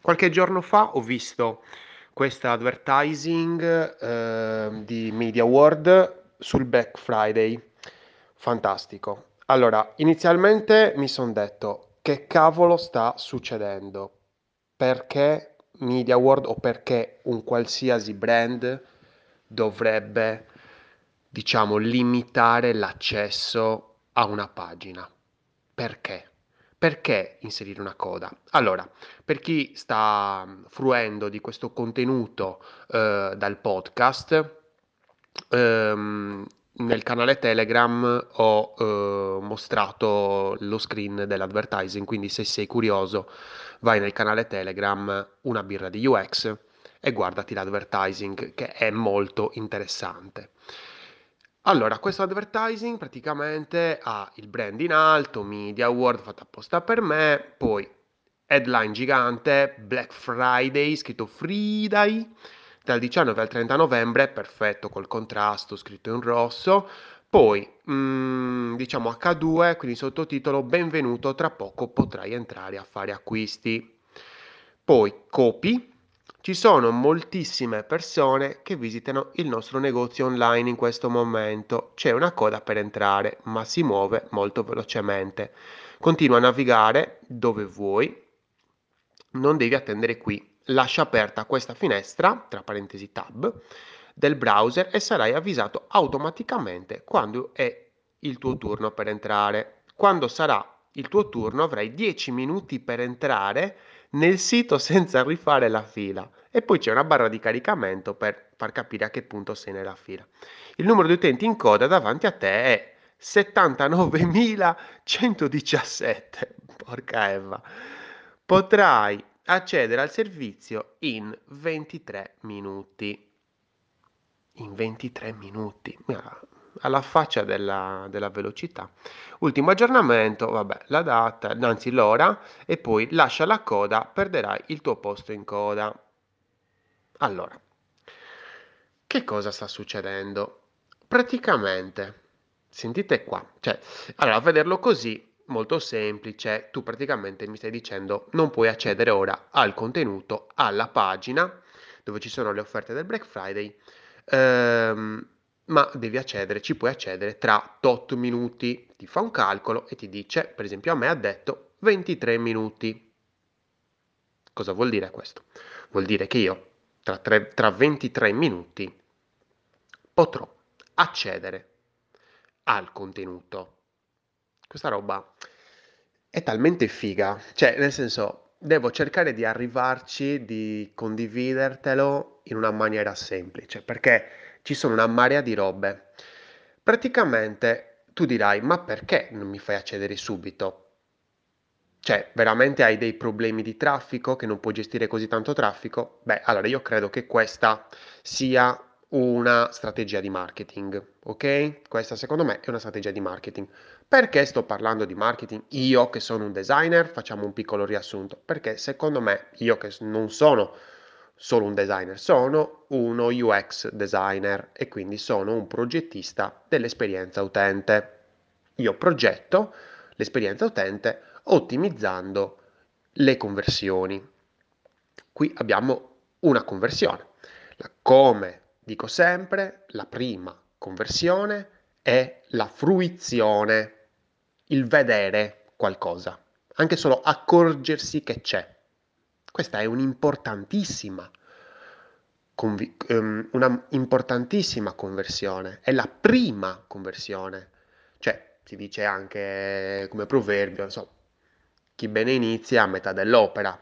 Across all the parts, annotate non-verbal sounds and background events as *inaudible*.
Qualche giorno fa ho visto questa advertising eh, di Media World sul Black Friday. Fantastico. Allora, inizialmente mi sono detto che cavolo sta succedendo? Perché Media World o perché un qualsiasi brand dovrebbe, diciamo, limitare l'accesso a una pagina? Perché? Perché inserire una coda? Allora, per chi sta mm, fruendo di questo contenuto eh, dal podcast, ehm, nel canale Telegram ho eh, mostrato lo screen dell'advertising, quindi se sei curioso vai nel canale Telegram Una birra di UX e guardati l'advertising che è molto interessante. Allora, questo advertising praticamente ha il brand in alto, Media Award fatto apposta per me, poi headline gigante, Black Friday, scritto Friday, dal 19 al 30 novembre, perfetto col contrasto scritto in rosso, poi mm, diciamo H2, quindi sottotitolo Benvenuto, tra poco potrai entrare a fare acquisti. Poi copy, ci sono moltissime persone che visitano il nostro negozio online in questo momento. C'è una coda per entrare, ma si muove molto velocemente. Continua a navigare dove vuoi. Non devi attendere qui. Lascia aperta questa finestra, tra parentesi tab, del browser e sarai avvisato automaticamente quando è il tuo turno per entrare. Quando sarà il tuo turno avrai 10 minuti per entrare nel sito senza rifare la fila e poi c'è una barra di caricamento per far capire a che punto sei nella fila. Il numero di utenti in coda davanti a te è 79.117. *laughs* Porca Eva. Potrai accedere al servizio in 23 minuti. In 23 minuti alla faccia della, della velocità. Ultimo aggiornamento, vabbè, la data, anzi l'ora, e poi lascia la coda, perderai il tuo posto in coda. Allora, che cosa sta succedendo? Praticamente, sentite qua, cioè, allora, a vederlo così, molto semplice, tu praticamente mi stai dicendo non puoi accedere ora al contenuto, alla pagina dove ci sono le offerte del Black Friday, ehm, ma devi accedere, ci puoi accedere tra tot minuti. Ti fa un calcolo e ti dice, per esempio a me ha detto 23 minuti. Cosa vuol dire questo? Vuol dire che io tra, tre, tra 23 minuti potrò accedere al contenuto. Questa roba è talmente figa, cioè nel senso devo cercare di arrivarci, di condividertelo in una maniera semplice, perché ci sono una marea di robe. Praticamente tu dirai, ma perché non mi fai accedere subito? Cioè, veramente hai dei problemi di traffico che non puoi gestire così tanto traffico? Beh, allora io credo che questa sia una strategia di marketing, ok? Questa secondo me è una strategia di marketing. Perché sto parlando di marketing? Io che sono un designer, facciamo un piccolo riassunto. Perché secondo me, io che non sono solo un designer, sono uno UX designer e quindi sono un progettista dell'esperienza utente. Io progetto l'esperienza utente ottimizzando le conversioni. Qui abbiamo una conversione. come dico sempre, la prima conversione è la fruizione, il vedere qualcosa, anche solo accorgersi che c'è. Questa è un'importantissima, convi- um, una importantissima conversione, è la prima conversione. Cioè, si dice anche come proverbio, insomma, chi bene inizia a metà dell'opera.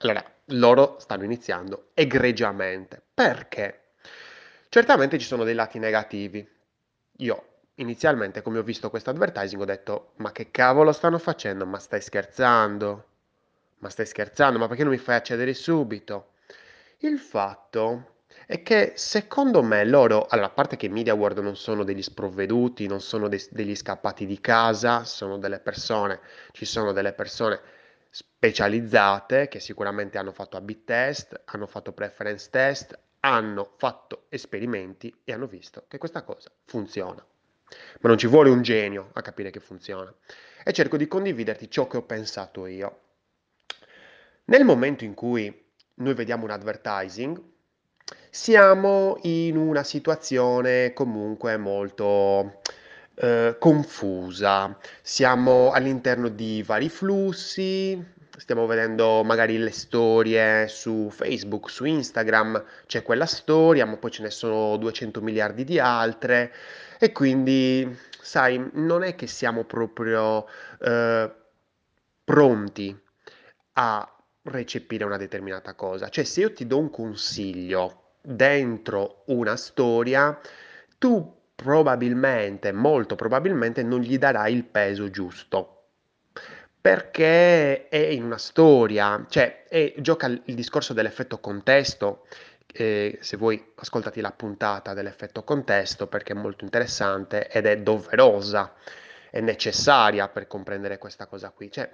Allora, loro stanno iniziando egregiamente. Perché? Certamente ci sono dei lati negativi. Io inizialmente, come ho visto questo advertising, ho detto: Ma che cavolo stanno facendo? Ma stai scherzando? Ma stai scherzando? Ma perché non mi fai accedere subito? Il fatto è che secondo me loro, allora, a parte che i Media World non sono degli sprovveduti, non sono de- degli scappati di casa, sono delle persone, ci sono delle persone specializzate che sicuramente hanno fatto A-B test, hanno fatto preference test, hanno fatto esperimenti e hanno visto che questa cosa funziona. Ma non ci vuole un genio a capire che funziona. E cerco di condividerti ciò che ho pensato io. Nel momento in cui noi vediamo un advertising, siamo in una situazione comunque molto, ehm, confusa. Siamo all'interno di vari flussi, stiamo vedendo magari le storie su Facebook, su Instagram, c'è quella storia, ma poi ce ne sono 200 miliardi di altre e quindi, sai, non è che siamo proprio, ehm, pronti a recepire una determinata cosa. Cioè, se io ti do un consiglio dentro una storia, tu probabilmente, molto probabilmente, non gli darai il peso giusto. Perché è in una storia, cioè è gioca il discorso dell'effetto contesto, ehm, se vuoi ascoltati la puntata dell'effetto contesto perché è molto interessante ed è doverosa, è necessaria per comprendere questa cosa qui. Cioè,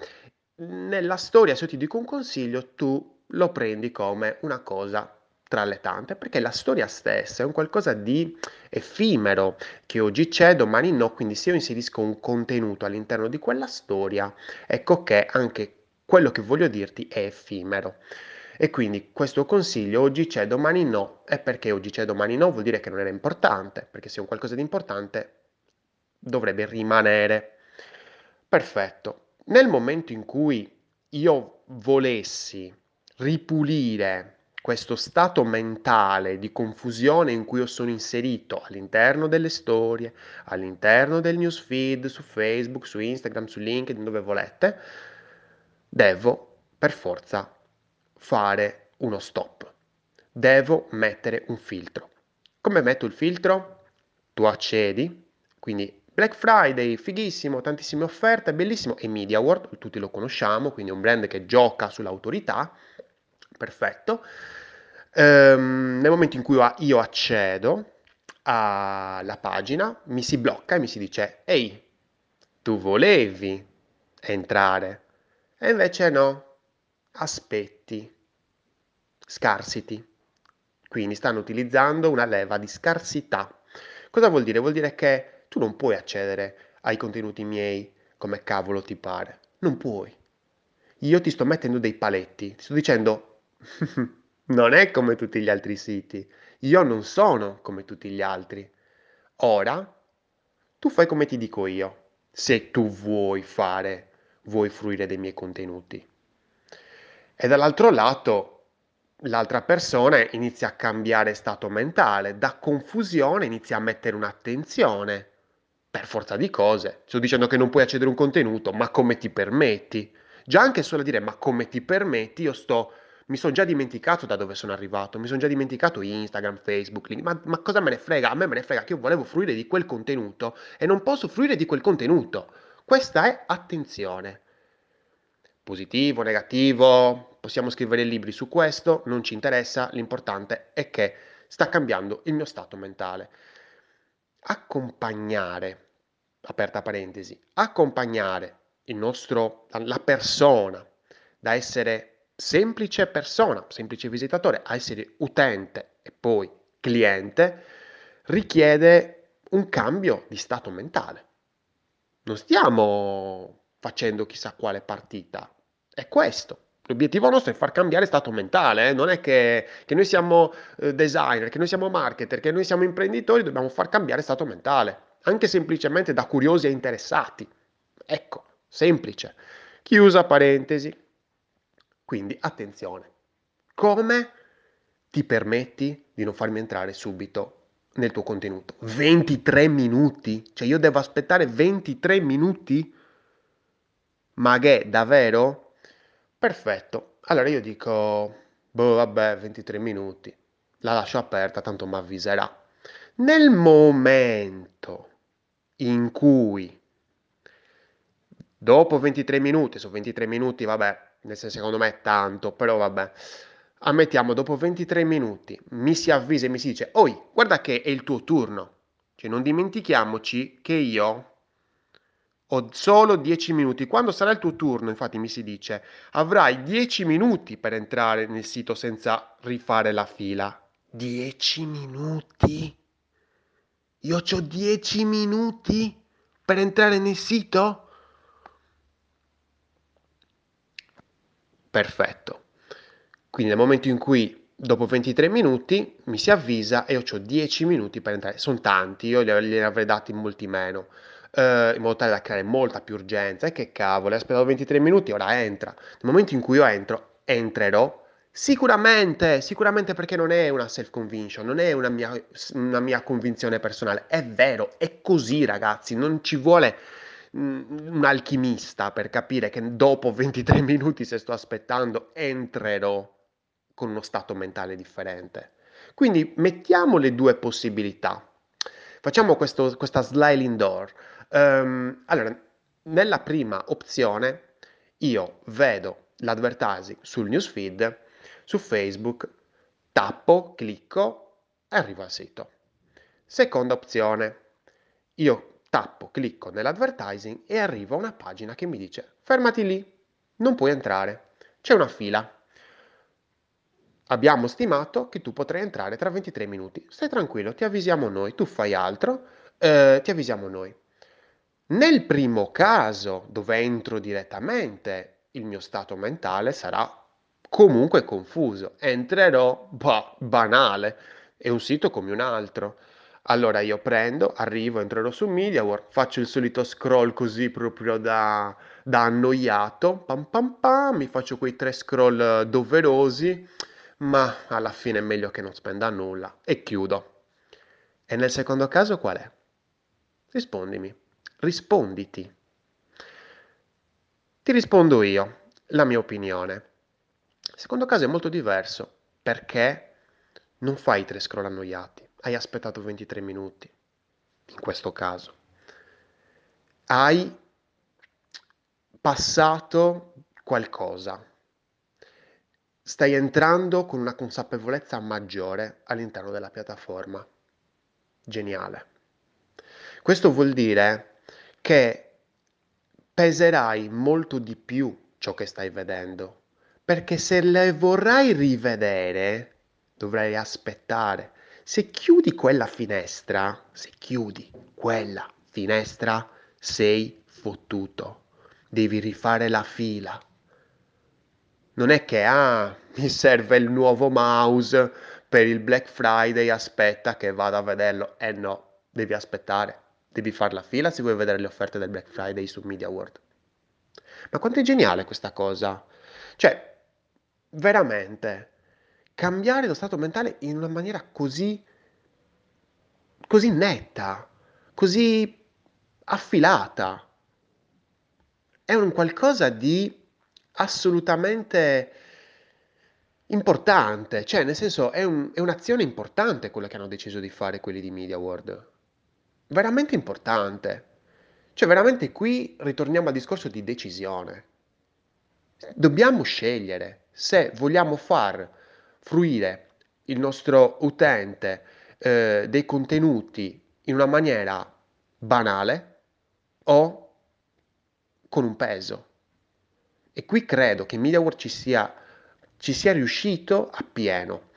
nella storia se io ti dico un consiglio, tu lo prendi come una cosa tra le tante, perché la storia stessa è un qualcosa di effimero, che oggi c'è, domani no, quindi se io inserisco un contenuto all'interno di quella storia, ecco che anche quello che voglio dirti è effimero. E quindi questo consiglio oggi c'è, domani no, e perché oggi c'è, domani no, vuol dire che non era importante, perché se è un qualcosa di importante dovrebbe rimanere. Perfetto. Nel momento in cui io volessi ripulire questo stato mentale di confusione in cui io sono inserito all'interno delle storie, all'interno del newsfeed su Facebook, su Instagram, su LinkedIn, dove volete, devo per forza fare uno stop. Devo mettere un filtro. Come metto il filtro? Tu accedi, quindi Black Friday, fighissimo, tantissime offerte, bellissimo, e MediaWorld, tutti lo conosciamo, quindi è un brand che gioca sull'autorità, perfetto. Ehm, nel momento in cui io accedo alla pagina, mi si blocca e mi si dice, ehi, tu volevi entrare, e invece no, aspetti, scarsity. Quindi stanno utilizzando una leva di scarsità. Cosa vuol dire? Vuol dire che tu non puoi accedere ai contenuti miei come cavolo ti pare. Non puoi. Io ti sto mettendo dei paletti, ti sto dicendo *laughs* non è come tutti gli altri siti. Io non sono come tutti gli altri. Ora tu fai come ti dico io, se tu vuoi fare, vuoi fruire dei miei contenuti. E dall'altro lato l'altra persona inizia a cambiare stato mentale, da confusione inizia a mettere un'attenzione. Per forza di cose. Sto dicendo che non puoi accedere a un contenuto, ma come ti permetti? Già anche solo a dire ma come ti permetti, io sto mi sono già dimenticato da dove sono arrivato, mi sono già dimenticato Instagram, Facebook, ma, ma, cosa me ne frega? A me me ne frega che io volevo fruire di quel contenuto e non posso fruire di quel contenuto. Questa è attenzione. Positivo, negativo, possiamo scrivere libri su questo, non ci interessa, l'importante è che sta cambiando il mio stato mentale. Accompagnare, aperta parentesi, accompagnare il nostro, la persona da essere semplice persona, semplice visitatore, a essere utente e poi cliente, richiede un cambio di stato mentale. Non stiamo facendo chissà quale partita, è questo. L'obiettivo nostro è far cambiare stato mentale, eh? non è che, che noi siamo eh, designer, che noi siamo marketer, che noi siamo imprenditori, dobbiamo far cambiare stato mentale, anche semplicemente da curiosi e interessati. Ecco, semplice. Chiusa parentesi. Quindi attenzione, come ti permetti di non farmi entrare subito nel tuo contenuto? 23 minuti? Cioè io devo aspettare 23 minuti? Ma che davvero? Perfetto. Allora io dico, boh vabbè, 23 minuti. La lascio aperta, tanto mi avviserà. Nel momento in cui dopo 23 minuti, su 23 minuti, vabbè, nel senso secondo me è tanto, però vabbè. Ammettiamo, dopo 23 minuti mi si avvisa e mi si dice, oi, guarda che è il tuo turno. Cioè non dimentichiamoci che io ho solo 10 minuti. Quando sarà il tuo turno, infatti mi si dice, avrai 10 minuti per entrare nel sito senza rifare la fila. 10 minuti? Io ho 10 minuti per entrare nel sito? Perfetto. Quindi nel momento in cui dopo 23 minuti mi si avvisa e io ho 10 minuti per entrare. Sono tanti, io gliene avrei dati molti meno, eh, in modo tale da creare molta più urgenza. E che cavolo, aspettato 23 minuti, ora entra. Nel momento in cui io entro, entrerò. Sicuramente, sicuramente perché non è una self-conviction, non è una mia, una mia convinzione personale, è vero, è così ragazzi, non ci vuole mm, un alchimista per capire che dopo 23 *laughs* minuti, se sto aspettando, entrerò con uno stato mentale differente. Quindi mettiamo le due possibilità. Facciamo questo, questa sliding door. Um, allora, nella prima opzione io vedo l'advertising sul newsfeed, su Facebook, tappo, clicco e arrivo al sito. Seconda opzione, io tappo, clicco nell'advertising e arrivo a una pagina che mi dice fermati lì, non puoi entrare, c'è una fila abbiamo stimato che tu potrai entrare tra 23 minuti. Stai tranquillo, ti avvisiamo noi, tu fai altro, eh, ti avvisiamo noi. Nel primo caso, dove entro direttamente, il mio stato mentale sarà comunque confuso. Entrerò, bah, banale, è un sito come un altro. Allora io prendo, arrivo, entrerò su MediaWorld, faccio il solito scroll così proprio da, da annoiato, pam pam pam, mi faccio quei tre scroll doverosi ma alla fine è meglio che non spenda nulla e chiudo. E nel secondo caso qual è? Rispondimi, risponditi. Ti rispondo io, la mia opinione. Il secondo caso è molto diverso, perché non fai tre scroll annoiati, hai aspettato 23 minuti, in questo caso. Hai passato qualcosa, stai entrando con una consapevolezza maggiore all'interno della piattaforma. Geniale. Questo vuol dire che peserai molto di più ciò che stai vedendo, perché se le vorrai rivedere, dovrai aspettare. Se chiudi quella finestra, se chiudi quella finestra, sei fottuto. Devi rifare la fila non è che ah, mi serve il nuovo mouse per il Black Friday, aspetta che vado a vederlo. Eh no, devi aspettare, devi fare la fila se vuoi vedere le offerte del Black Friday su Media World. Ma quanto è geniale questa cosa? Cioè, veramente, cambiare lo stato mentale in una maniera così, così netta, così affilata. È un qualcosa di assolutamente importante, cioè nel senso è, un, è un'azione importante quella che hanno deciso di fare quelli di Media World, veramente importante. Cioè veramente qui ritorniamo al discorso di decisione. Dobbiamo scegliere se vogliamo far fruire il nostro utente eh, dei contenuti in una maniera banale o con un peso. E qui credo che MediaWorld ci sia, ci sia riuscito appieno.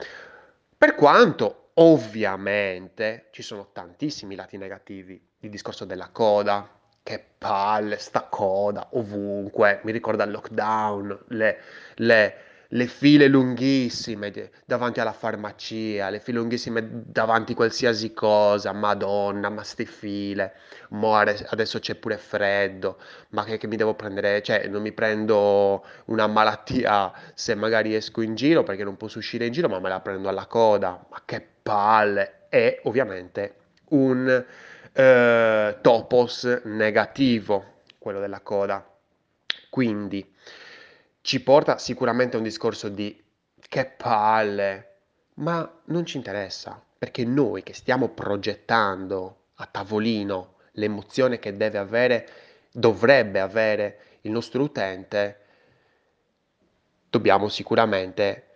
Per quanto ovviamente ci sono tantissimi lati negativi, il discorso della coda, che palle, sta coda ovunque, mi ricorda il lockdown, le, le, le file lunghissime davanti alla farmacia, le file lunghissime davanti a qualsiasi cosa, madonna, ma ste file, mo adesso c'è pure freddo, ma che, che mi devo prendere, cioè non mi prendo una malattia se magari esco in giro perché non posso uscire in giro, ma me la prendo alla coda, ma che palle, e ovviamente un eh, topos negativo, quello della coda. Quindi ci porta sicuramente a un discorso di che palle, ma non ci interessa, perché noi che stiamo progettando a tavolino l'emozione che deve avere, dovrebbe avere il nostro utente, dobbiamo sicuramente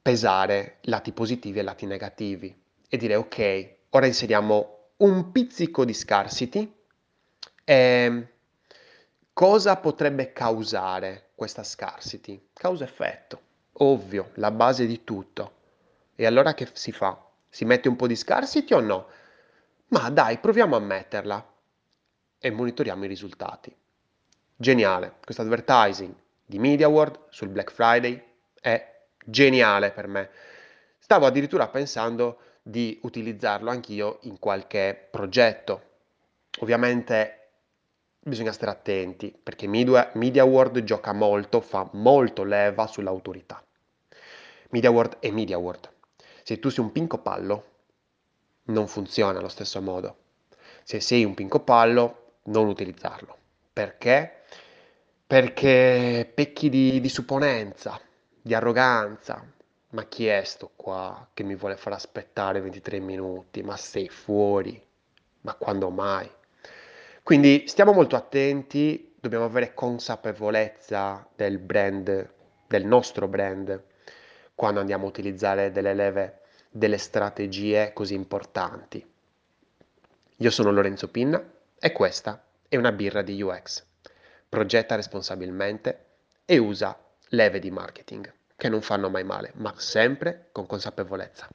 pesare lati positivi e lati negativi e dire ok, ora inseriamo un pizzico di scarcity e cosa potrebbe causare questa scarcity? Causa-effetto, ovvio, la base di tutto. E allora che si fa? Si mette un po' di scarcity o no? Ma dai, proviamo a metterla e monitoriamo i risultati. Geniale, questo advertising di MediaWorld sul Black Friday è geniale per me. Stavo addirittura pensando di utilizzarlo anch'io in qualche progetto. Ovviamente bisogna stare attenti perché Media, World gioca molto, fa molto leva sull'autorità. Media World è Media World. Se tu sei un pinco pallo, non funziona allo stesso modo. Se sei un pinco pallo, non utilizzarlo. Perché? Perché pecchi di, di supponenza, di arroganza. Ma chi è sto qua che mi vuole far aspettare 23 minuti? Ma sei fuori? Ma quando mai? Quindi stiamo molto attenti, dobbiamo avere consapevolezza del brand, del nostro brand, quando andiamo a utilizzare delle leve, delle strategie così importanti. Io sono Lorenzo Pinna e questa è una birra di UX. Progetta responsabilmente e usa leve di marketing che non fanno mai male, ma sempre con consapevolezza.